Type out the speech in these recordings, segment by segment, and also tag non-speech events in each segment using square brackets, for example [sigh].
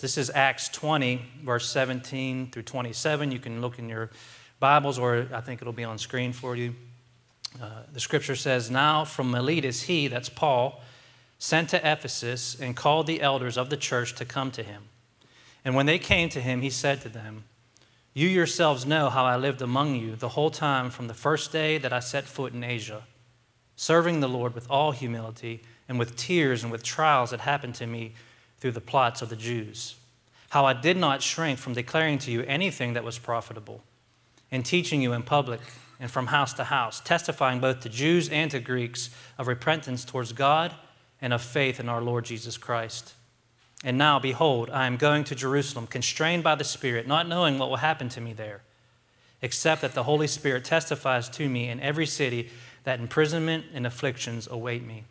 This is Acts 20, verse 17 through 27. You can look in your Bibles, or I think it'll be on screen for you. Uh, the scripture says, Now from Miletus, he, that's Paul, sent to Ephesus and called the elders of the church to come to him. And when they came to him, he said to them, You yourselves know how I lived among you the whole time from the first day that I set foot in Asia, serving the Lord with all humility and with tears and with trials that happened to me through the plots of the Jews. How I did not shrink from declaring to you anything that was profitable, and teaching you in public and from house to house, testifying both to Jews and to Greeks of repentance towards God and of faith in our Lord Jesus Christ. And now, behold, I am going to Jerusalem, constrained by the Spirit, not knowing what will happen to me there, except that the Holy Spirit testifies to me in every city that imprisonment and afflictions await me.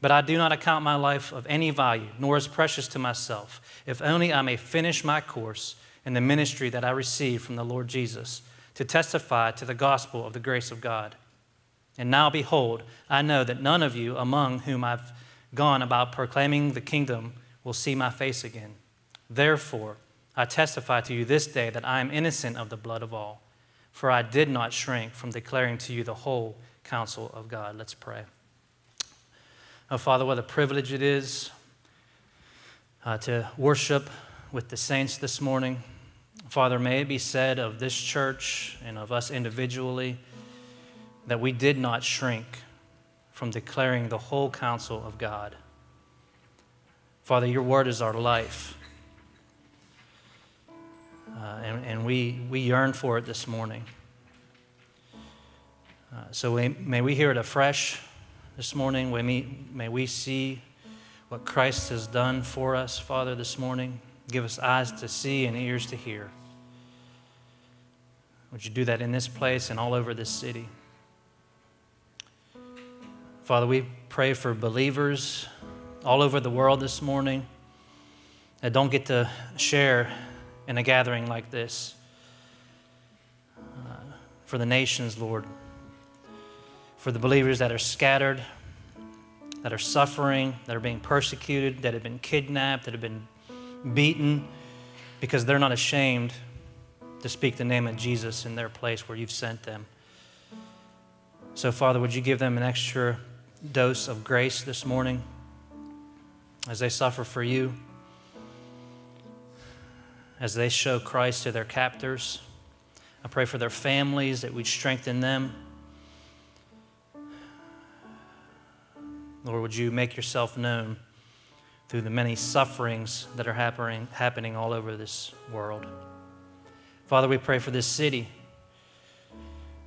But I do not account my life of any value, nor as precious to myself, if only I may finish my course in the ministry that I received from the Lord Jesus, to testify to the gospel of the grace of God. And now, behold, I know that none of you among whom I've gone about proclaiming the kingdom will see my face again. Therefore, I testify to you this day that I am innocent of the blood of all, for I did not shrink from declaring to you the whole counsel of God. Let's pray. Oh, Father, what a privilege it is uh, to worship with the saints this morning. Father, may it be said of this church and of us individually that we did not shrink from declaring the whole counsel of God. Father, your word is our life. Uh, and, and we, we yearn for it this morning. Uh, so we, may we hear it afresh this morning. May we, see what Christ has done for us, Father, this morning. Give us eyes to see and ears to hear. Would you do that in this place and all over this city? Father, we pray for believers all over the world this morning that don't get to share in a gathering like this. Uh, for the nations, Lord for the believers that are scattered, that are suffering, that are being persecuted, that have been kidnapped, that have been beaten, because they're not ashamed to speak the name of Jesus in their place where you've sent them. So, Father, would you give them an extra dose of grace this morning as they suffer for you, as they show Christ to their captors? I pray for their families that we'd strengthen them. Lord, would you make yourself known through the many sufferings that are happening, happening all over this world? Father, we pray for this city.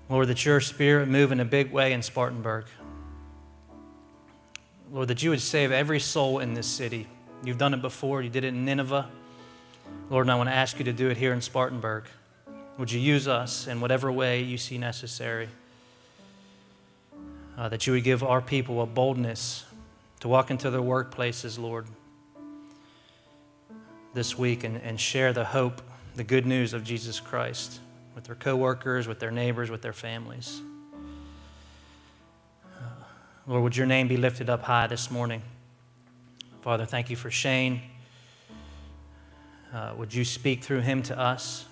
Lord, that your spirit move in a big way in Spartanburg. Lord, that you would save every soul in this city. You've done it before, you did it in Nineveh. Lord, and I want to ask you to do it here in Spartanburg. Would you use us in whatever way you see necessary? Uh, that you would give our people a boldness to walk into their workplaces, Lord, this week and, and share the hope, the good news of Jesus Christ with their coworkers, with their neighbors, with their families. Uh, Lord, would your name be lifted up high this morning? Father, thank you for Shane. Uh, would you speak through him to us?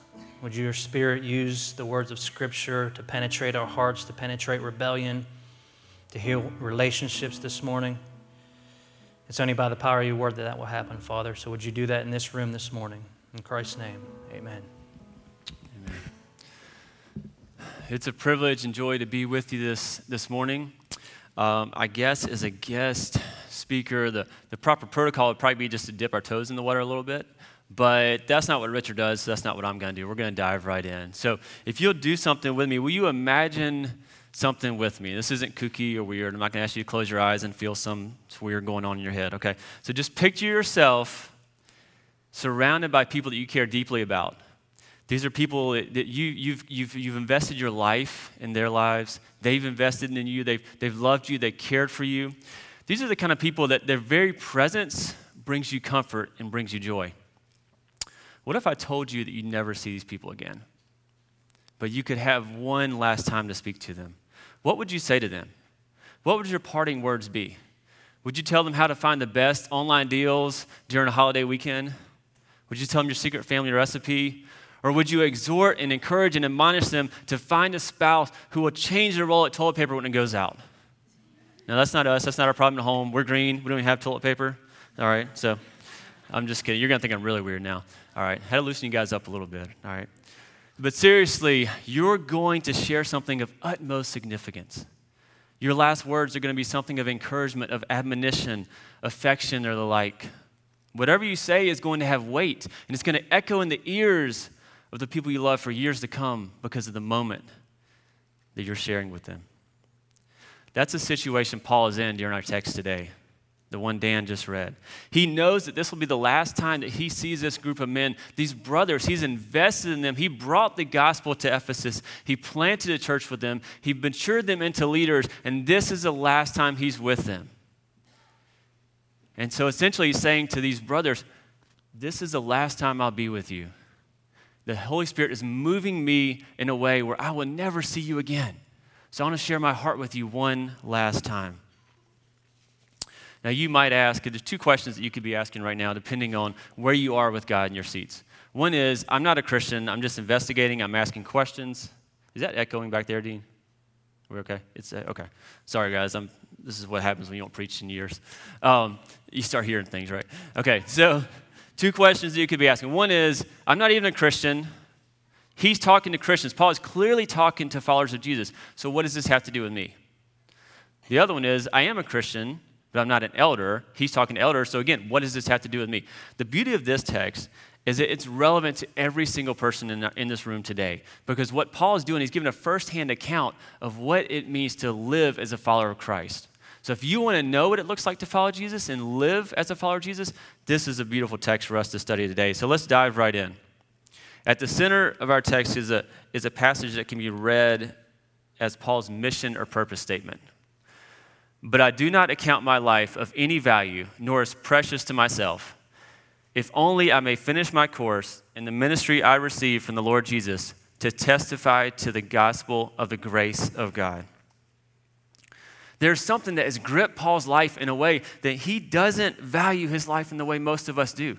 Would your spirit use the words of Scripture to penetrate our hearts, to penetrate rebellion? To heal relationships this morning. It's only by the power of your word that that will happen, Father. So would you do that in this room this morning? In Christ's name, amen. Amen. It's a privilege and joy to be with you this, this morning. Um, I guess as a guest speaker, the, the proper protocol would probably be just to dip our toes in the water a little bit. But that's not what Richard does. So that's not what I'm going to do. We're going to dive right in. So if you'll do something with me, will you imagine something with me. This isn't kooky or weird. I'm not going to ask you to close your eyes and feel some weird going on in your head, okay? So just picture yourself surrounded by people that you care deeply about. These are people that you, you've, you've, you've invested your life in their lives. They've invested in you. They've, they've loved you. They cared for you. These are the kind of people that their very presence brings you comfort and brings you joy. What if I told you that you'd never see these people again? But you could have one last time to speak to them what would you say to them? What would your parting words be? Would you tell them how to find the best online deals during a holiday weekend? Would you tell them your secret family recipe? Or would you exhort and encourage and admonish them to find a spouse who will change their roll of toilet paper when it goes out? Now, that's not us. That's not our problem at home. We're green. We don't even have toilet paper. All right, so I'm just kidding. You're going to think I'm really weird now. All right, had to loosen you guys up a little bit. All right. But seriously, you're going to share something of utmost significance. Your last words are going to be something of encouragement, of admonition, affection, or the like. Whatever you say is going to have weight, and it's going to echo in the ears of the people you love for years to come because of the moment that you're sharing with them. That's the situation Paul is in during our text today, the one Dan just read. He knows that this will be the last time that he sees this group of men, these brothers. He's invested in them. He brought the gospel to Ephesus. He planted a church with them. He matured them into leaders, and this is the last time he's with them. And so essentially, he's saying to these brothers, This is the last time I'll be with you. The Holy Spirit is moving me in a way where I will never see you again. So I want to share my heart with you one last time. Now, you might ask, there's two questions that you could be asking right now, depending on where you are with God in your seats. One is, I'm not a Christian, I'm just investigating, I'm asking questions. Is that echoing back there, Dean? We're okay? It's uh, okay. Sorry, guys. I'm, this is what happens when you don't preach in years. Um, you start hearing things, right? Okay, so two questions that you could be asking. One is, I'm not even a Christian. He's talking to Christians. Paul is clearly talking to followers of Jesus. So, what does this have to do with me? The other one is, I am a Christian, but I'm not an elder. He's talking to elders. So, again, what does this have to do with me? The beauty of this text is that it's relevant to every single person in, in this room today. Because what Paul is doing, he's giving a firsthand account of what it means to live as a follower of Christ. So, if you want to know what it looks like to follow Jesus and live as a follower of Jesus, this is a beautiful text for us to study today. So, let's dive right in. At the center of our text is a, is a passage that can be read as Paul's mission or purpose statement. But I do not account my life of any value, nor as precious to myself, if only I may finish my course in the ministry I received from the Lord Jesus to testify to the gospel of the grace of God. There's something that has gripped Paul's life in a way that he doesn't value his life in the way most of us do.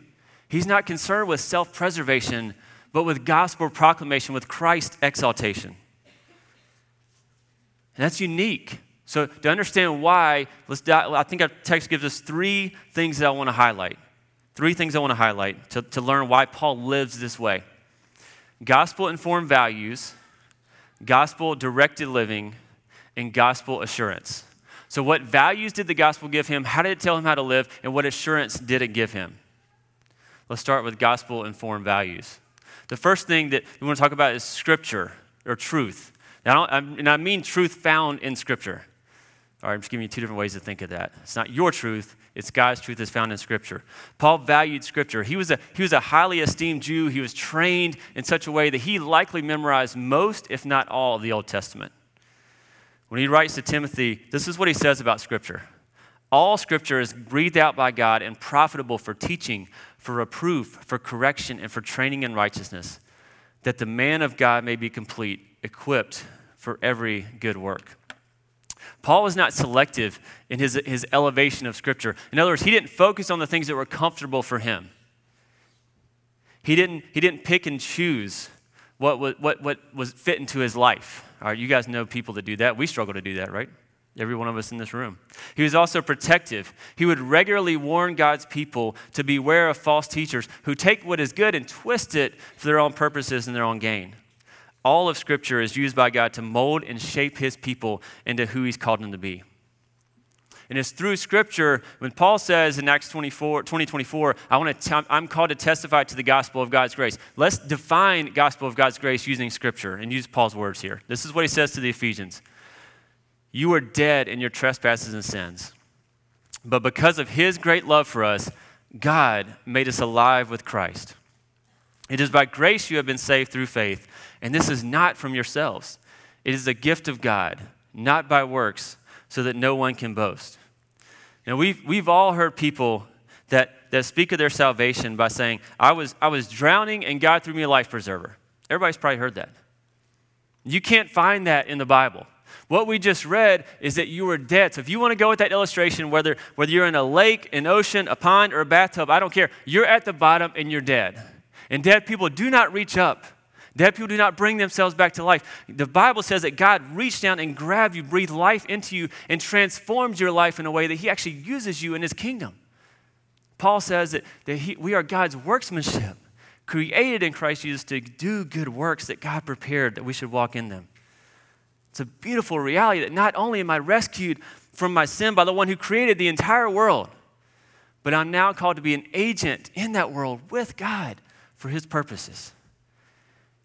He's not concerned with self preservation but with gospel proclamation, with Christ exaltation. And that's unique. So, to understand why, let's I think our text gives us three things that I want to highlight. Three things I want to highlight to, to learn why Paul lives this way gospel informed values, gospel directed living, and gospel assurance. So, what values did the gospel give him? How did it tell him how to live? And what assurance did it give him? Let's start with gospel informed values. The first thing that we want to talk about is scripture or truth. Now, and I mean truth found in scripture. All right, I'm just giving you two different ways to think of that. It's not your truth, it's God's truth that's found in Scripture. Paul valued Scripture. He was, a, he was a highly esteemed Jew. He was trained in such a way that he likely memorized most, if not all, of the Old Testament. When he writes to Timothy, this is what he says about Scripture All Scripture is breathed out by God and profitable for teaching, for reproof, for correction, and for training in righteousness, that the man of God may be complete, equipped for every good work. Paul was not selective in his, his elevation of Scripture. In other words, he didn't focus on the things that were comfortable for him. He didn't, he didn't pick and choose what, what, what, was fit into his life. All right, you guys know people that do that. We struggle to do that, right? every one of us in this room. He was also protective. He would regularly warn God's people to beware of false teachers who take what is good and twist it for their own purposes and their own gain. All of Scripture is used by God to mold and shape His people into who He's called them to be. And it's through Scripture, when Paul says in Acts 24, 20, 24, I want to I'm called to testify to the gospel of God's grace. Let's define gospel of God's grace using Scripture and use Paul's words here. This is what he says to the Ephesians. You are dead in your trespasses and sins. But because of his great love for us, God made us alive with Christ. It is by grace you have been saved through faith, and this is not from yourselves. It is a gift of God, not by works, so that no one can boast. Now, we've, we've all heard people that, that speak of their salvation by saying, I was, I was drowning and God threw me a life preserver. Everybody's probably heard that. You can't find that in the Bible. What we just read is that you were dead. So if you want to go with that illustration, whether, whether you're in a lake, an ocean, a pond, or a bathtub, I don't care. You're at the bottom and you're dead. And dead people do not reach up. Dead people do not bring themselves back to life. The Bible says that God reached down and grabbed you, breathed life into you, and transformed your life in a way that He actually uses you in His kingdom. Paul says that, that he, we are God's workmanship, created in Christ Jesus to do good works that God prepared that we should walk in them. It's a beautiful reality that not only am I rescued from my sin by the one who created the entire world, but I'm now called to be an agent in that world with God for his purposes.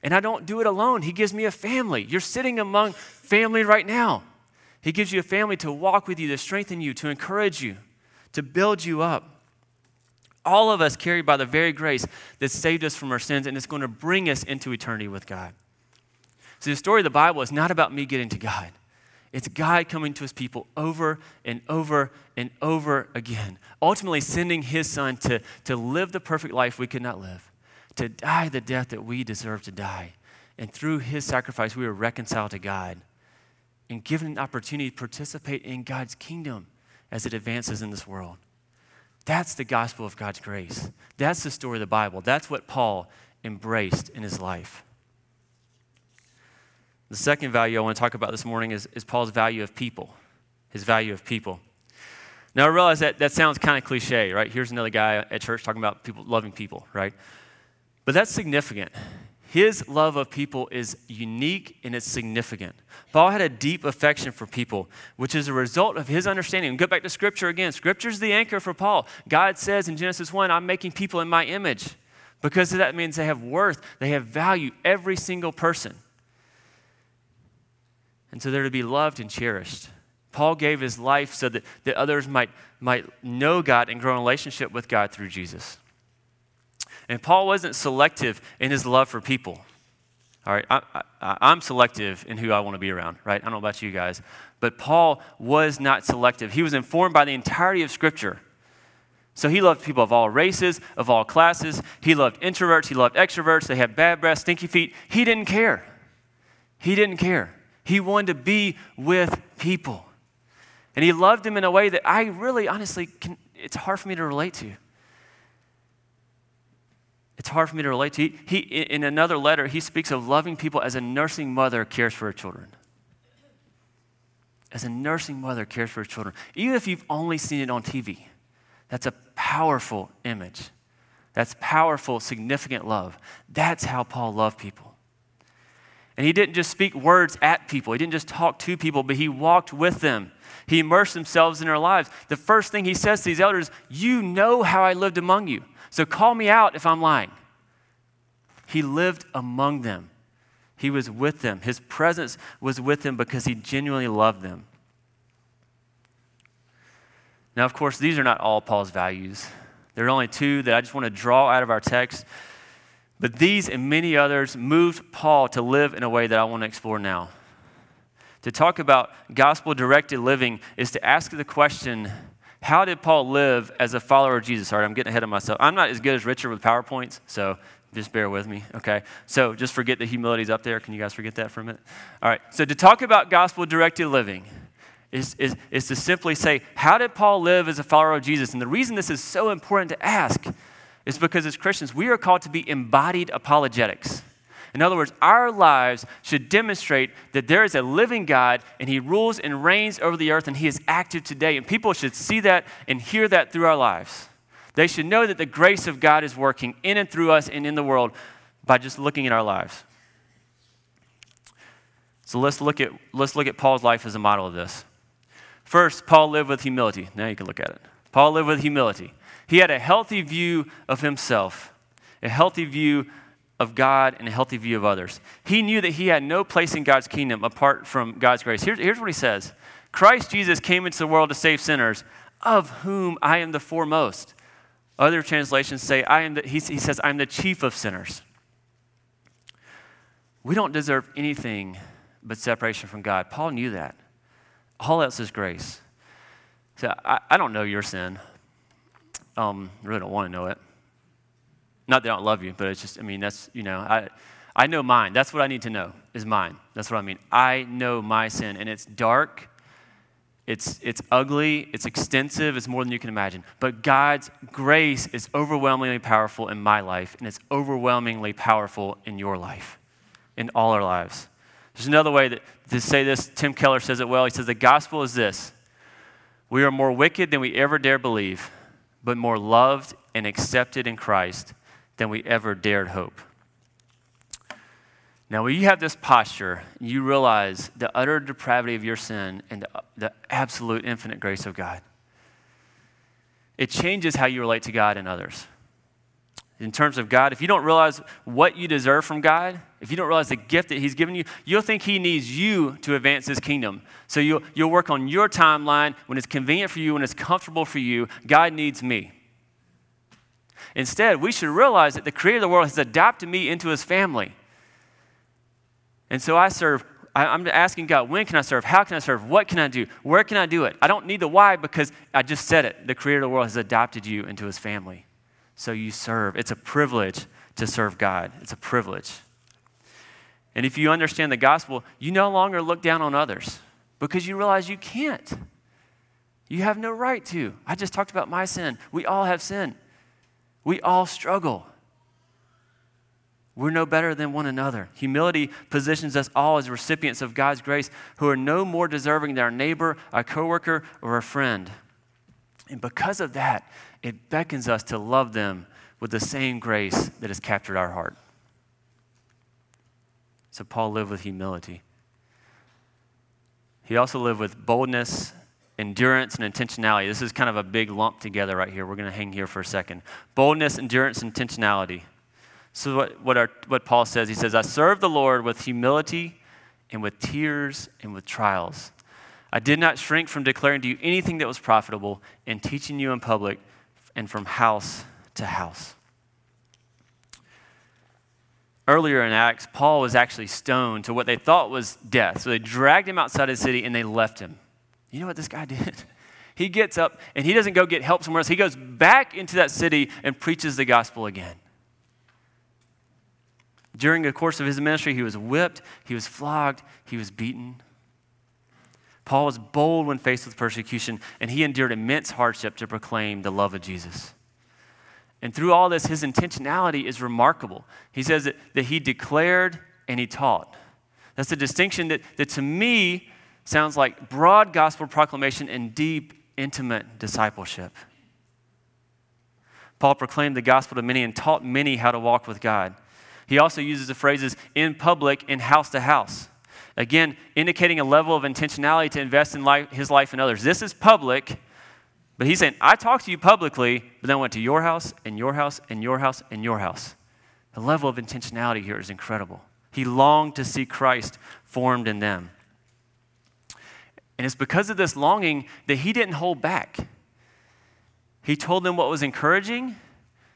And I don't do it alone. He gives me a family. You're sitting among family right now. He gives you a family to walk with you, to strengthen you, to encourage you, to build you up. All of us carried by the very grace that saved us from our sins and is going to bring us into eternity with God. So, the story of the Bible is not about me getting to God. It's God coming to his people over and over and over again, ultimately sending his son to, to live the perfect life we could not live, to die the death that we deserve to die. And through his sacrifice, we are reconciled to God and given an opportunity to participate in God's kingdom as it advances in this world. That's the gospel of God's grace. That's the story of the Bible. That's what Paul embraced in his life. The second value I want to talk about this morning is, is Paul's value of people, his value of people. Now, I realize that that sounds kind of cliche, right? Here's another guy at church talking about people loving people, right? But that's significant. His love of people is unique and it's significant. Paul had a deep affection for people, which is a result of his understanding. And go back to Scripture again. Scripture is the anchor for Paul. God says in Genesis 1, I'm making people in my image. Because that means they have worth, they have value, every single person. And so they're to be loved and cherished. Paul gave his life so that, that others might, might know God and grow in relationship with God through Jesus. And Paul wasn't selective in his love for people. All right, I, am selective in who I want to be around, right? I don't know about you guys. But Paul was not selective. He was informed by the entirety of Scripture. So he loved people of all races, of all classes. He loved introverts, he loved extroverts. They had bad breath, stinky feet. He didn't care. He didn't care. He wanted to be with people. And he loved them in a way that I really, honestly, can, it's hard for me to relate to it's hard for me to relate to. He, he, in another letter, he speaks of loving people as a nursing mother cares for her children. As a nursing mother cares for her children. Even if you've only seen it on TV, that's a powerful image. That's powerful, significant love. That's how Paul loved people. And he didn't just speak words at people, he didn't just talk to people, but he walked with them. He immersed himself in their lives. The first thing he says to these elders, You know how I lived among you. So call me out if I'm lying. He lived among them, he was with them. His presence was with them because he genuinely loved them. Now, of course, these are not all Paul's values. There are only two that I just want to draw out of our text. But these and many others moved Paul to live in a way that I want to explore now. To talk about gospel directed living is to ask the question how did Paul live as a follower of Jesus? All right, I'm getting ahead of myself. I'm not as good as Richard with PowerPoints, so just bear with me, okay? So just forget the humility's up there. Can you guys forget that for a minute? All right, so to talk about gospel directed living is, is, is to simply say, how did Paul live as a follower of Jesus? And the reason this is so important to ask is because as Christians, we are called to be embodied apologetics. In other words, our lives should demonstrate that there is a living God and He rules and reigns over the earth and He is active today. And people should see that and hear that through our lives. They should know that the grace of God is working in and through us and in the world by just looking at our lives. So let's look at, let's look at Paul's life as a model of this. First, Paul lived with humility. Now you can look at it. Paul lived with humility. He had a healthy view of himself, a healthy view of God and a healthy view of others. He knew that he had no place in God's kingdom apart from God's grace. Here's, here's what he says Christ Jesus came into the world to save sinners, of whom I am the foremost. Other translations say, I am the, he, he says, I'm the chief of sinners. We don't deserve anything but separation from God. Paul knew that. All else is grace. So I, I don't know your sin. Um, really don't want to know it. Not that I don't love you, but it's just, I mean, that's, you know, I, I know mine. That's what I need to know, is mine. That's what I mean. I know my sin, and it's dark, it's, it's ugly, it's extensive, it's more than you can imagine. But God's grace is overwhelmingly powerful in my life, and it's overwhelmingly powerful in your life, in all our lives. There's another way that, to say this. Tim Keller says it well. He says, The gospel is this we are more wicked than we ever dare believe, but more loved and accepted in Christ than we ever dared hope. Now, when you have this posture, you realize the utter depravity of your sin and the, the, absolute infinite grace of God. It changes how you relate to God and others. In terms of God, if you don't realize what you deserve from God, if you don't realize the gift that He's given you, you'll think He needs you to advance His kingdom. So you'll, you'll work on your timeline when it's convenient for you, when it's comfortable for you. God needs me. Instead, we should realize that the Creator of the world has adopted me into His family. And so I serve, I, am asking God, when can I serve? How can I serve? What can I do? Where can I do it? I don't need the why because I just said it. The creator of the world has adopted you into his family. So you serve. It's a privilege to serve God, it's a privilege. And if you understand the gospel, you no longer look down on others because you realize you can't. You have no right to. I just talked about my sin. We all have sin. We all struggle. We're no better than one another. Humility positions us all as recipients of God's grace who are no more deserving than our neighbor, our coworker, or a friend. And because of that, it beckons us to love them with the same grace that has captured our heart. So Paul lived with humility. He also lived with boldness, endurance, and intentionality. This is kind of a big lump together right here. We're going to hang here for a second. Boldness, endurance, intentionality. So, what, what, our, what Paul says, he says, I serve the Lord with humility and with tears and with trials. I did not shrink from declaring to you anything that was profitable and teaching you in public and from house to house. Earlier in Acts, Paul was actually stoned to what they thought was death. So they dragged him outside of the city and they left him. You know what this guy did? [laughs] He gets up and he doesn't go get help somewhere else. He goes back into that city and preaches the gospel again. During the course of his ministry, he was whipped, he was flogged, he was beaten. Paul was bold when faced with persecution, and he endured immense hardship to proclaim the love of Jesus. And through all this, his intentionality is remarkable. He says that, that he declared and he taught. That's a distinction that, that to me sounds like broad gospel proclamation and deep, intimate discipleship. Paul proclaimed the gospel to many and taught many how to walk with God. He also uses the phrases in public and house to house. Again, indicating a level of intentionality to invest in life, his life and others. This is public, but he's saying, I talked to you publicly, but then I went to your house and your house and your house and your house. The level of intentionality here is incredible. He longed to see Christ formed in them. And it's because of this longing that he didn't hold back. He told them what was encouraging,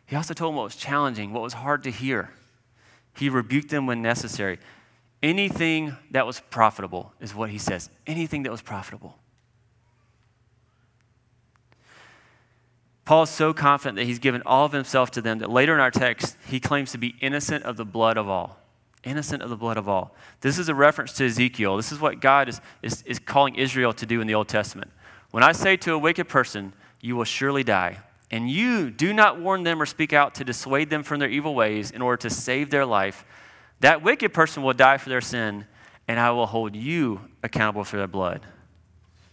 he also told them what was challenging, what was hard to hear. He rebuked them when necessary. Anything that was profitable is what he says. Anything that was profitable. Paul is so confident that he's given all of himself to them that later in our text, he claims to be innocent of the blood of all. Innocent of the blood of all. This is a reference to Ezekiel. This is what God is, is, is calling Israel to do in the Old Testament. When I say to a wicked person, you will surely die, and you do not warn them or speak out to dissuade them from their evil ways in order to save their life, that wicked person will die for their sin, and I will hold you accountable for their blood.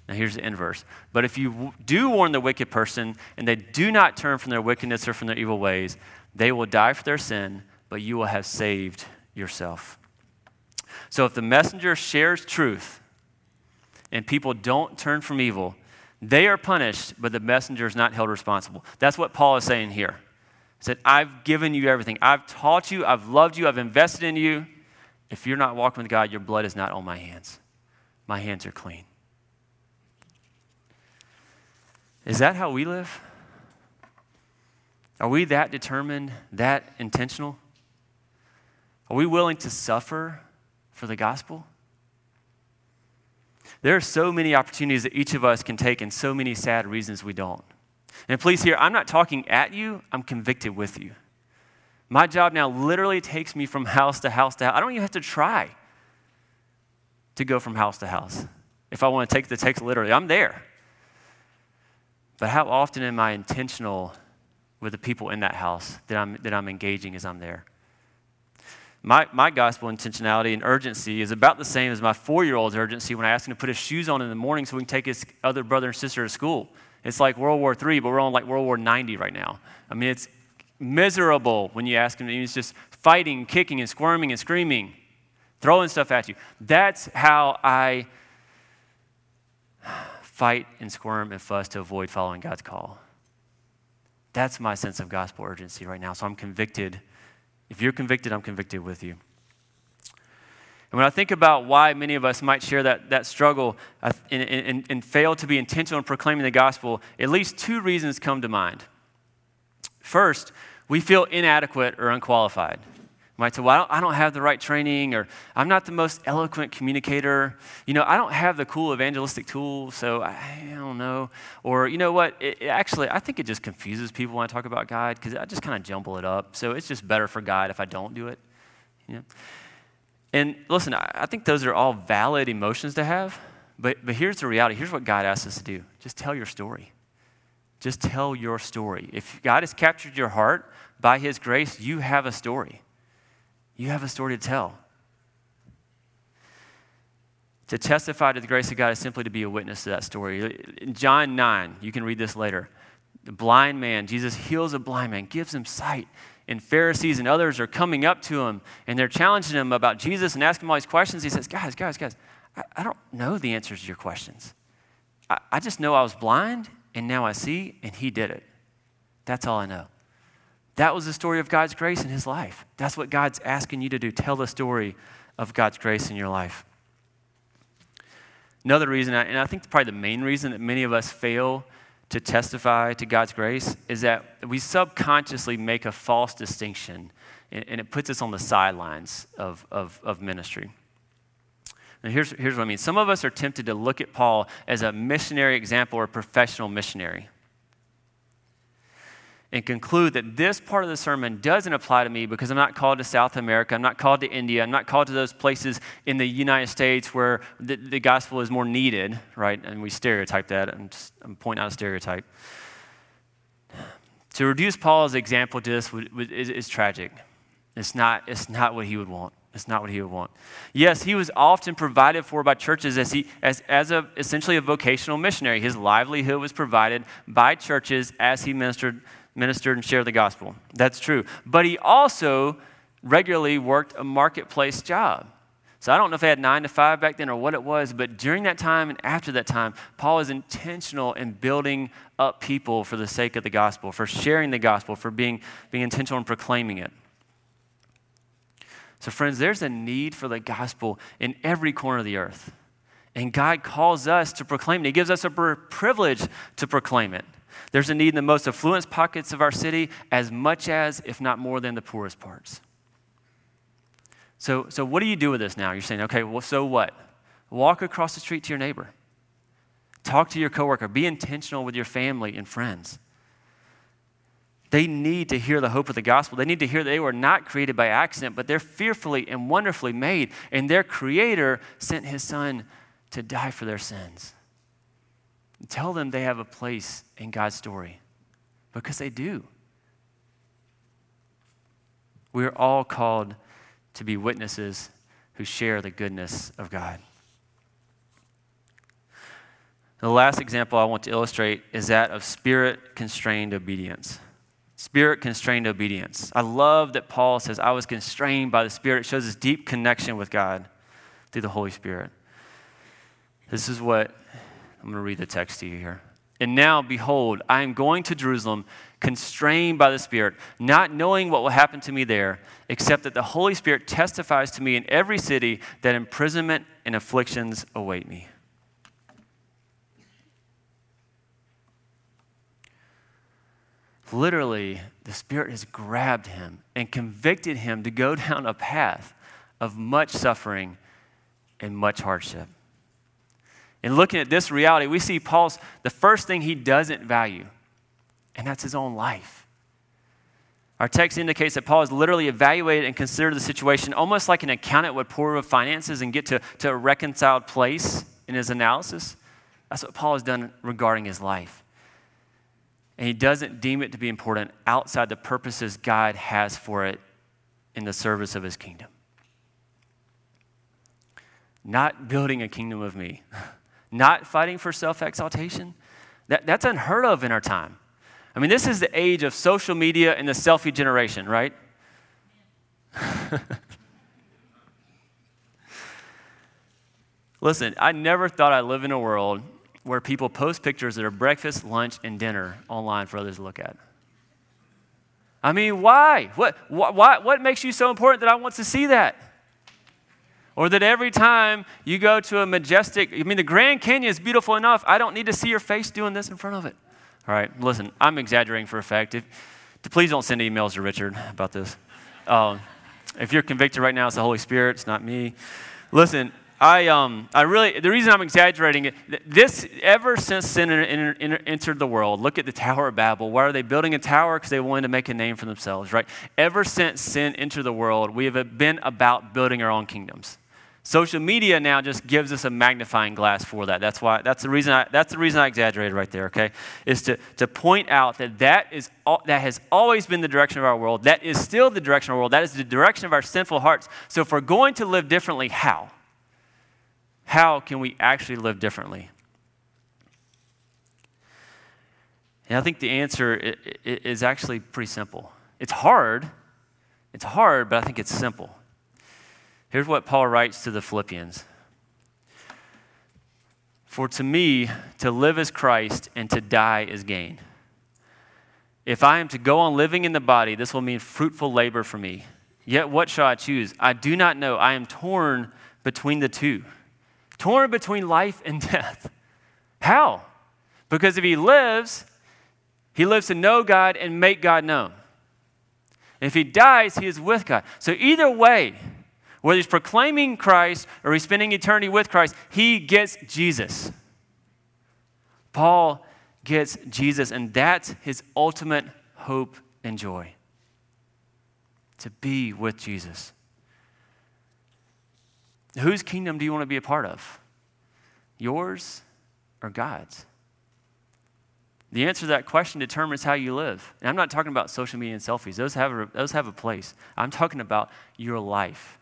Now, here's the inverse. But if you do warn the wicked person and they do not turn from their wickedness or from their evil ways, they will die for their sin, but you will have saved yourself. So if the messenger shares truth and people don't turn from evil, they are punished, but the messenger is not held responsible. That's what Paul is saying here. He said, I've given you everything. I've taught you, I've loved you, I've invested in you. If you're not walking with God, your blood is not on my hands. My hands are clean. Is that how we live? Are we that determined, that intentional? Are we willing to suffer for the gospel? There are so many opportunities that each of us can take, and so many sad reasons we don't. And please hear, I'm not talking at you, I'm convicted with you. My job now literally takes me from house to house to house. I don't even have to try to go from house to house. If I want to take the text literally, I'm there. But how often am I intentional with the people in that house that I'm, that I'm engaging as I'm there? My, my gospel intentionality and urgency is about the same as my four year old's urgency when I ask him to put his shoes on in the morning so we can take his other brother and sister to school. It's like World War III, but we're on like World War 90 right now. I mean, it's miserable when you ask him. He's just fighting, kicking, and squirming and screaming, throwing stuff at you. That's how I fight and squirm and fuss to avoid following God's call. That's my sense of gospel urgency right now. So I'm convicted if you're convicted, I'm convicted with you. And when I think about why many of us might share that, that struggle and, and, and fail to be intentional in proclaiming the gospel, at least two reasons come to mind. First, we feel inadequate or unqualified might say, Well, I don't, have the right training, or I'm not the most eloquent communicator. You know, I don't have the cool evangelistic tools, so I, I don't know. Or, you know what? It, it actually, I think it just confuses people when I talk about God because I just kind of jumble it up. So it's just better for God if I don't do it. You know? And listen, I, I think those are all valid emotions to have, but, but here's the reality. Here's what God asks us to do just tell your story. Just tell your story. If God has captured your heart by His grace, you have a story. You have a story to tell. To testify to the grace of God is simply to be a witness to that story. In John 9, you can read this later. The blind man, Jesus heals a blind man, gives him sight. And Pharisees and others are coming up to him and they're challenging him about Jesus and asking him all these questions. He says, Guys, guys, guys, I, I don't know the answers to your questions. I, I just know I was blind and now I see, and he did it. That's all I know. That was the story of God's grace in his life. That's what God's asking you to do. Tell the story of God's grace in your life. Another reason, and I think probably the main reason that many of us fail to testify to God's grace is that we subconsciously make a false distinction and it puts us on the sidelines of, of, of ministry. Now, here's, here's what I mean. Some of us are tempted to look at Paul as a missionary example or a professional missionary and conclude that this part of the sermon doesn't apply to me because I'm not called to South America, I'm not called to India, I'm not called to those places in the United States where the, the gospel is more needed, right? And we stereotype that. I'm, just, I'm pointing out a stereotype. To reduce Paul as an example to this is, is tragic. It's not, it's not what he would want. It's not what he would want. Yes, he was often provided for by churches as, he, as, as a, essentially a vocational missionary. His livelihood was provided by churches as he ministered ministered and shared the gospel. That's true. But he also regularly worked a marketplace job. So I don't know if they had nine to five back then or what it was, but during that time and after that time, Paul was intentional in building up people for the sake of the gospel, for sharing the gospel, for being, being intentional in proclaiming it. So, friends, there's a need for the gospel in every corner of the earth. And God calls us to proclaim it. He gives us a privilege to proclaim it. There's a need in the most affluent pockets of our city as much as, if not more than, the poorest parts. So, so what do you do with this now? You're saying, okay, well, so what? Walk across the street to your neighbor. Talk to your coworker. Be intentional with your family and friends. They need to hear the hope of the gospel. They need to hear that they were not created by accident, but they're fearfully and wonderfully made, and their creator sent his son to die for their sins. Tell them they have a place in God's story because they do. We are all called to be witnesses who share the goodness of God. The last example I want to illustrate is that of spirit constrained obedience. Spirit constrained obedience. I love that Paul says, I was constrained by the Spirit. It shows his deep connection with God through the Holy Spirit. This is what I'm going to read the text to you here. And now, behold, I am going to Jerusalem, constrained by the Spirit, not knowing what will happen to me there, except that the Holy Spirit testifies to me in every city that imprisonment and afflictions await me. Literally, the Spirit has grabbed him and convicted him to go [laughs] down a path of much suffering and much hardship. And looking at this reality, we see Paul's the first thing he doesn't value, and that's his own life. Our text indicates that Paul has literally evaluated and considered the situation almost like an accountant would pore over finances and get to, to a reconciled place in his analysis. That's what Paul has done regarding his life. And he doesn't deem it to be important outside the purposes God has for it in the service of his kingdom. Not building a kingdom of me, [laughs] not fighting for self exaltation. That, that's unheard of in our time. I mean, this is the age of social media and the selfie generation, right? [laughs] Listen, I never thought I'd live in a world where people post pictures of their breakfast, lunch, and dinner online for others to look at. I mean, why? What, why, what makes you so important that I want to see that? Or that every time you go to a majestic, I mean, the Grand Canyon is beautiful enough. I don't need to see your face doing this in front of it. All right, listen, I'm exaggerating for effect. If, please don't send emails to Richard about this. Um, if you're convicted right now, it's the Holy Spirit, it's not me. Listen, I, um, I really, the reason I'm exaggerating it, this, ever since sin entered the world, look at the Tower of Babel. Why are they building a tower? Because they wanted to make a name for themselves, right? Ever since sin entered the world, we have been about building our own kingdoms. Social media now just gives us a magnifying glass for that. That's why that's the reason I, that's the reason I exaggerated right there, okay? Is to, to point out that that, is all, that has always been the direction of our world. That is still the direction of our world. That is the direction of our sinful hearts. So if we're going to live differently, how? How can we actually live differently? And I think the answer is actually pretty simple. It's hard. It's hard, but I think it's simple. Here's what Paul writes to the Philippians For to me, to live is Christ, and to die is gain. If I am to go on living in the body, this will mean fruitful labor for me. Yet what shall I choose? I do not know. I am torn between the two, torn between life and death. How? Because if he lives, he lives to know God and make God known. If he dies, he is with God. So either way, whether he's proclaiming Christ or he's spending eternity with Christ, he gets Jesus. Paul gets Jesus, and that's his ultimate hope and joy to be with Jesus. Whose kingdom do you want to be a part of? Yours or God's? The answer to that question determines how you live. And I'm not talking about social media and selfies, those have a, those have a place. I'm talking about your life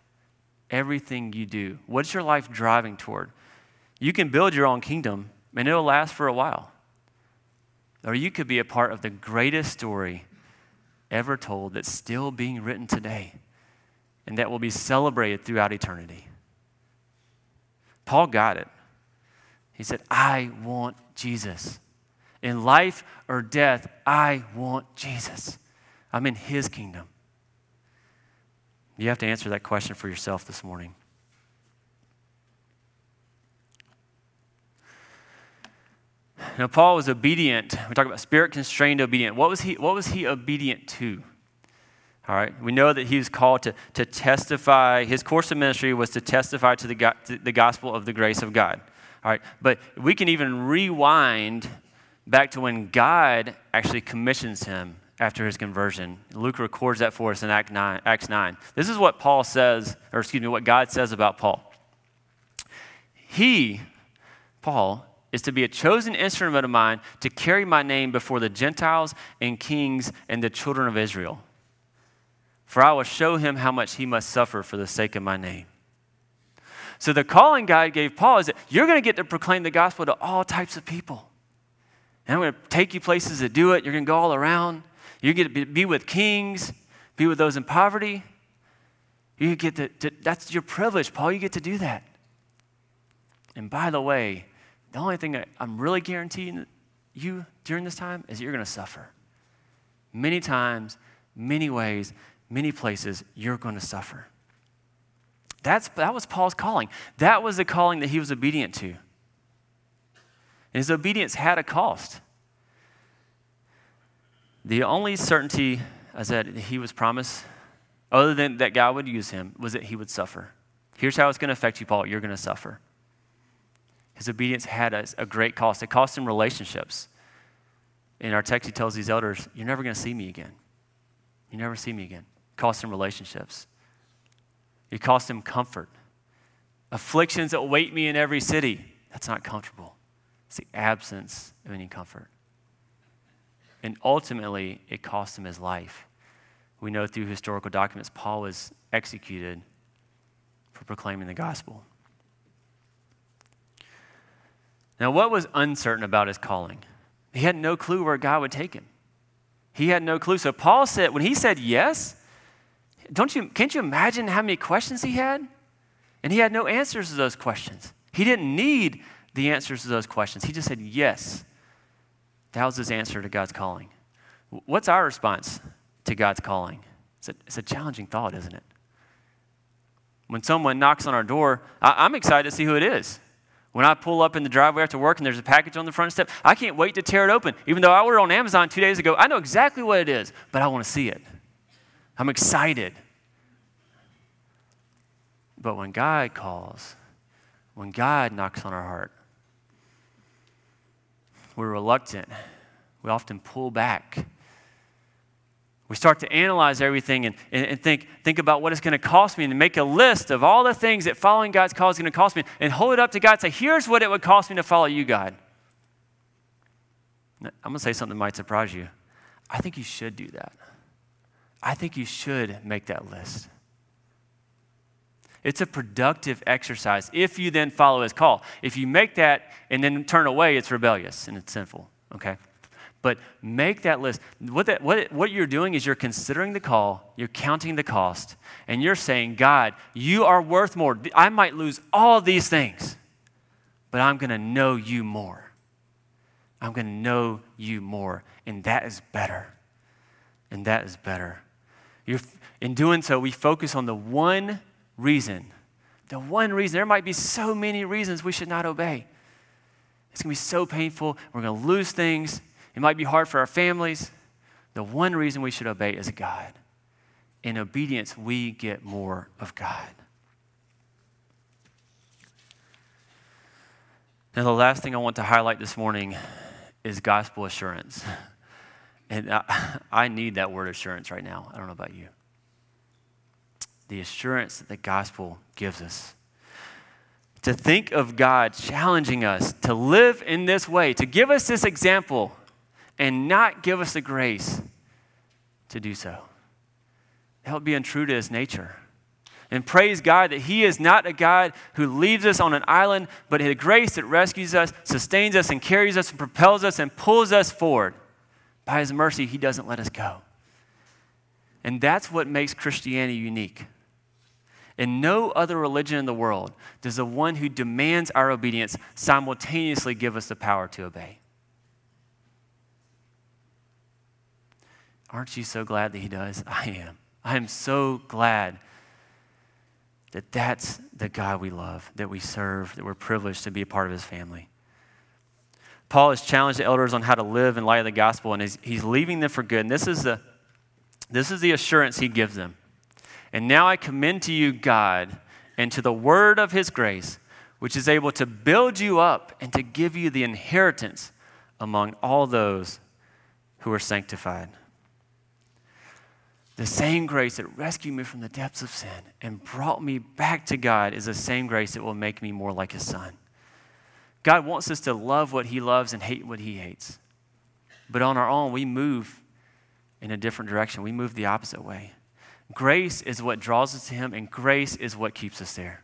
everything you do? What's your life driving toward? You can build your own kingdom and it'll last for a while. Or you could be a part of the greatest story ever told that's still being written today and that will be celebrated throughout eternity. Paul got it. He said, I want Jesus. In life or death, I want Jesus. I'm in his kingdom. You have to answer that question for yourself this morning. Now, Paul was obedient. We talk about spirit constrained obedient. What was he, what was he obedient to? All right, we know that he was called to, to testify. His course of ministry was to testify to the, to the gospel of the grace of God. All right, but we can even rewind back to when God actually commissions him after his conversion. Luke records that for us in Act 9, Acts 9. This is what Paul says, or excuse me, what God says about Paul. He, Paul, is to be a chosen instrument of mine to carry my name before the Gentiles and kings and the children of Israel. For I will show him how much he must suffer for the sake of my name. So the calling God gave Paul is that you're going to get to proclaim the gospel to all types of people. And I'm going to take you places to do it. You're going to go all around. You get to be with kings, be with those in poverty. You get to, to, that's your privilege, Paul. You get to do that. And by the way, the only thing that I'm really guaranteeing you during this time is you're going to suffer. Many times, many ways, many places, you're going to suffer. That's, that was Paul's calling. That was the calling that he was obedient to. And his obedience had a cost. The only certainty is that he was promised, other than that God would use him, was that he would suffer. Here's how it's going to affect you, Paul. You're going to suffer. His obedience had a, a great cost. It cost him relationships. In our text, he tells these elders, You're never going to see me again. You never see me again. It cost him relationships. It cost him comfort. Afflictions await me in every city. That's not comfortable. It's the absence of any comfort. And ultimately, it cost him his life. We know through historical documents, Paul was executed for proclaiming the gospel. Now, what was uncertain about his calling? He had no clue where God would take him. He had no clue. So Paul said, when he said yes, don't you, can't you imagine how many questions he had? And he had no answers to those questions. He didn't need the answers to those questions. He just said yes. Was his answer to God's calling. What's our response to God's calling? It's a, it's a challenging thought, isn't it? When someone knocks on our door, I, I'm excited to see who it is. When I pull up in the driveway after work and there's a package on the front step, I can't wait to tear it open. Even though I ordered on Amazon two days ago, I know exactly what it is, but I want to see it. I'm excited. But when God calls, when God knocks on our heart, we're reluctant. We often pull back. We start to analyze everything and, and, and, think, think about what it's going to cost me and make a list of all the things that following God's call is going to cost me and hold it up to God and say, here's what it would cost me to follow you, God. I'm going to say something that might surprise you. I think you should do that. I think you should make that list. It's a productive exercise if you then follow his call. If you make that and then turn away, it's rebellious and it's sinful, okay? But make that list. What, that, what, what you're doing is you're considering the call, you're counting the cost, and you're saying, God, you are worth more. I might lose all these things, but I'm going to know you more. I'm going to know you more, and that is better. And that is better. You're, in doing so, we focus on the one reason. The one reason, there might be so many reasons we should not obey. It's going to be so painful. We're going to lose things. It might be hard for our families. The one reason we should obey is God. In obedience, we get more of God. Now, the last thing I want to highlight this morning is gospel assurance. And I, [laughs] I need that word assurance right now. I don't know about you the assurance that the gospel gives us. To think of God challenging us to live in this way, to give us this example, and not give us the grace to do so. Would be untrue to his nature. And praise God that He is not a God who leaves us on an island, but a grace that rescues us, sustains us, and carries us, and propels us, and pulls us forward. By His mercy, He doesn't let us go. And that's what makes Christianity unique. In no other religion in the world does the one who demands our obedience simultaneously give us the power to obey. Aren't you so glad that he does? [laughs] I am. I am so glad that that's the God we love, that we serve, that we're privileged to be a part of his family. Paul has challenged the elders on how to live in light of the gospel, and he's, he's leaving them for good. And this is, the, this is the assurance he gives them. And now I commend to you God and to the word of his grace, which is able to build you up and to give you the inheritance among all those who are sanctified. The same grace that rescued me from the depths of sin and brought me back to God is the same grace that will make me more like his son. God wants us to love what he loves and hate what he hates. But on our own, we move in a different direction. We move the opposite way. Grace is what draws us to Him, and grace is what keeps us there.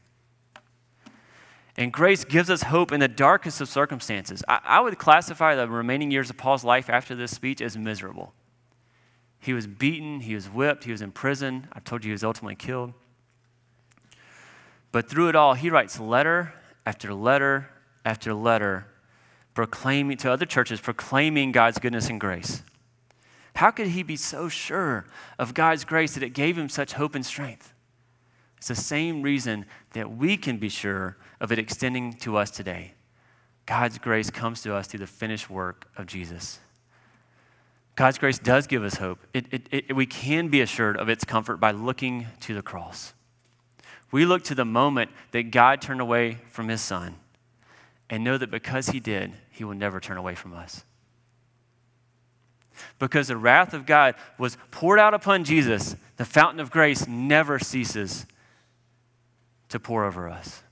And grace gives us hope in the darkest of circumstances. I, I, would classify the remaining years of Paul's life after this speech as miserable. He was beaten, he was whipped, he was in prison. I've told you he was ultimately killed. But through it all, he writes letter after letter after letter, proclaiming to other churches, proclaiming God's goodness and grace. How could he be so sure of God's grace that it gave him such hope and strength? It's the same reason that we can be sure of it extending to us today. God's grace comes to us through the finished work of Jesus. God's grace does give us hope. It, it, it, we can be assured of its comfort by looking to the cross. We look to the moment that God turned away from his son and know that because he did, he will never turn away from us. Because the wrath of God was poured out upon Jesus, the fountain of grace never ceases to pour over us.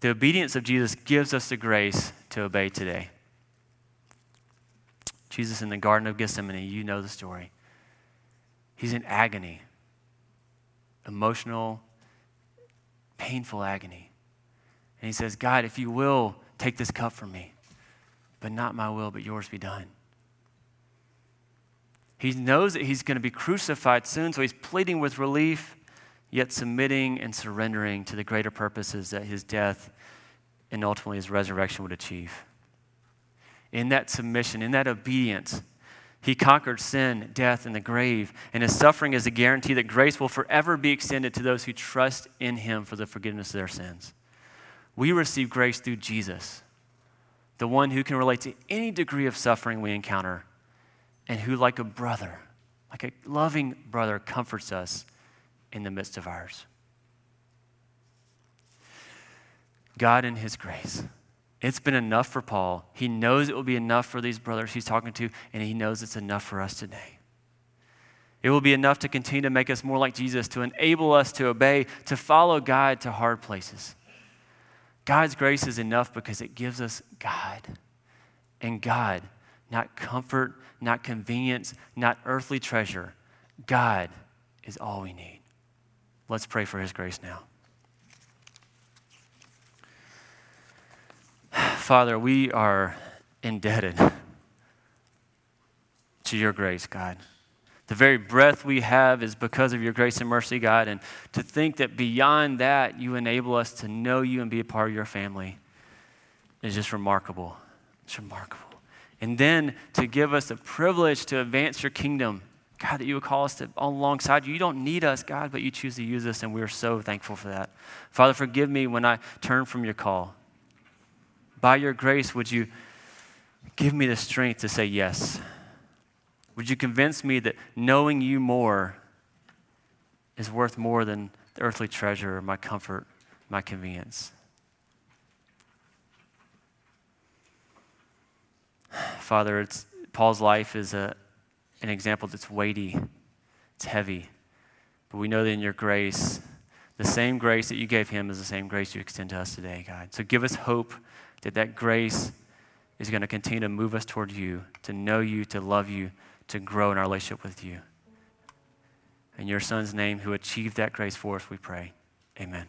The obedience of Jesus gives us the grace to obey today. Jesus in the Garden of Gethsemane, you know the story. He's in agony, emotional, painful agony. And he says, God, if you will, take this cup from me, but not my will, but yours be done. He knows that he's going to be crucified soon, so he's pleading with relief, yet submitting and surrendering to the greater purposes that his death and ultimately his resurrection would achieve in that submission, in that obedience, he conquered sin, death, and the grave. And his suffering is a guarantee that grace will forever be extended to those who trust in him for the forgiveness of their sins. We receive grace through Jesus, the one who can relate to any degree of suffering we encounter, and who, like a brother, like a loving brother, comforts us in the midst of ours. God, in his grace, it's been enough for Paul. He knows it will be enough for these brothers he's talking to, and he knows it's enough for us today. It will be enough to continue to make us more like Jesus, to enable us to obey, to follow God to hard places. God's grace is enough because it gives us God. And God, not comfort, not convenience, not earthly treasure. God is all we need. Let's pray for his grace now. [sighs] Father, we are indebted [laughs] to your grace, God. The very breath we have is because of your grace and mercy, God. And to think that beyond that, you enable us to know you and be a part of your family is just remarkable. It's remarkable. And then to give us the privilege to advance your kingdom, God, that you would call us to alongside you. You don't need us, God, but you choose to use us, and we are so thankful for that. Father, forgive me when I turn from your call by your grace, would you give me the strength to say yes? Would you convince me that knowing you more is worth more than the earthly treasure, my comfort, my convenience? Father, it's, Paul's life is a, an example that's weighty, it's heavy. But we know that in your grace, the same grace that you gave him is the same grace you extend to us today, God. So give us hope that that grace is going to continue to move us toward you, to know you, to love you, to grow in our relationship with you. In your son's name, who achieved that grace for us, we pray. Amen.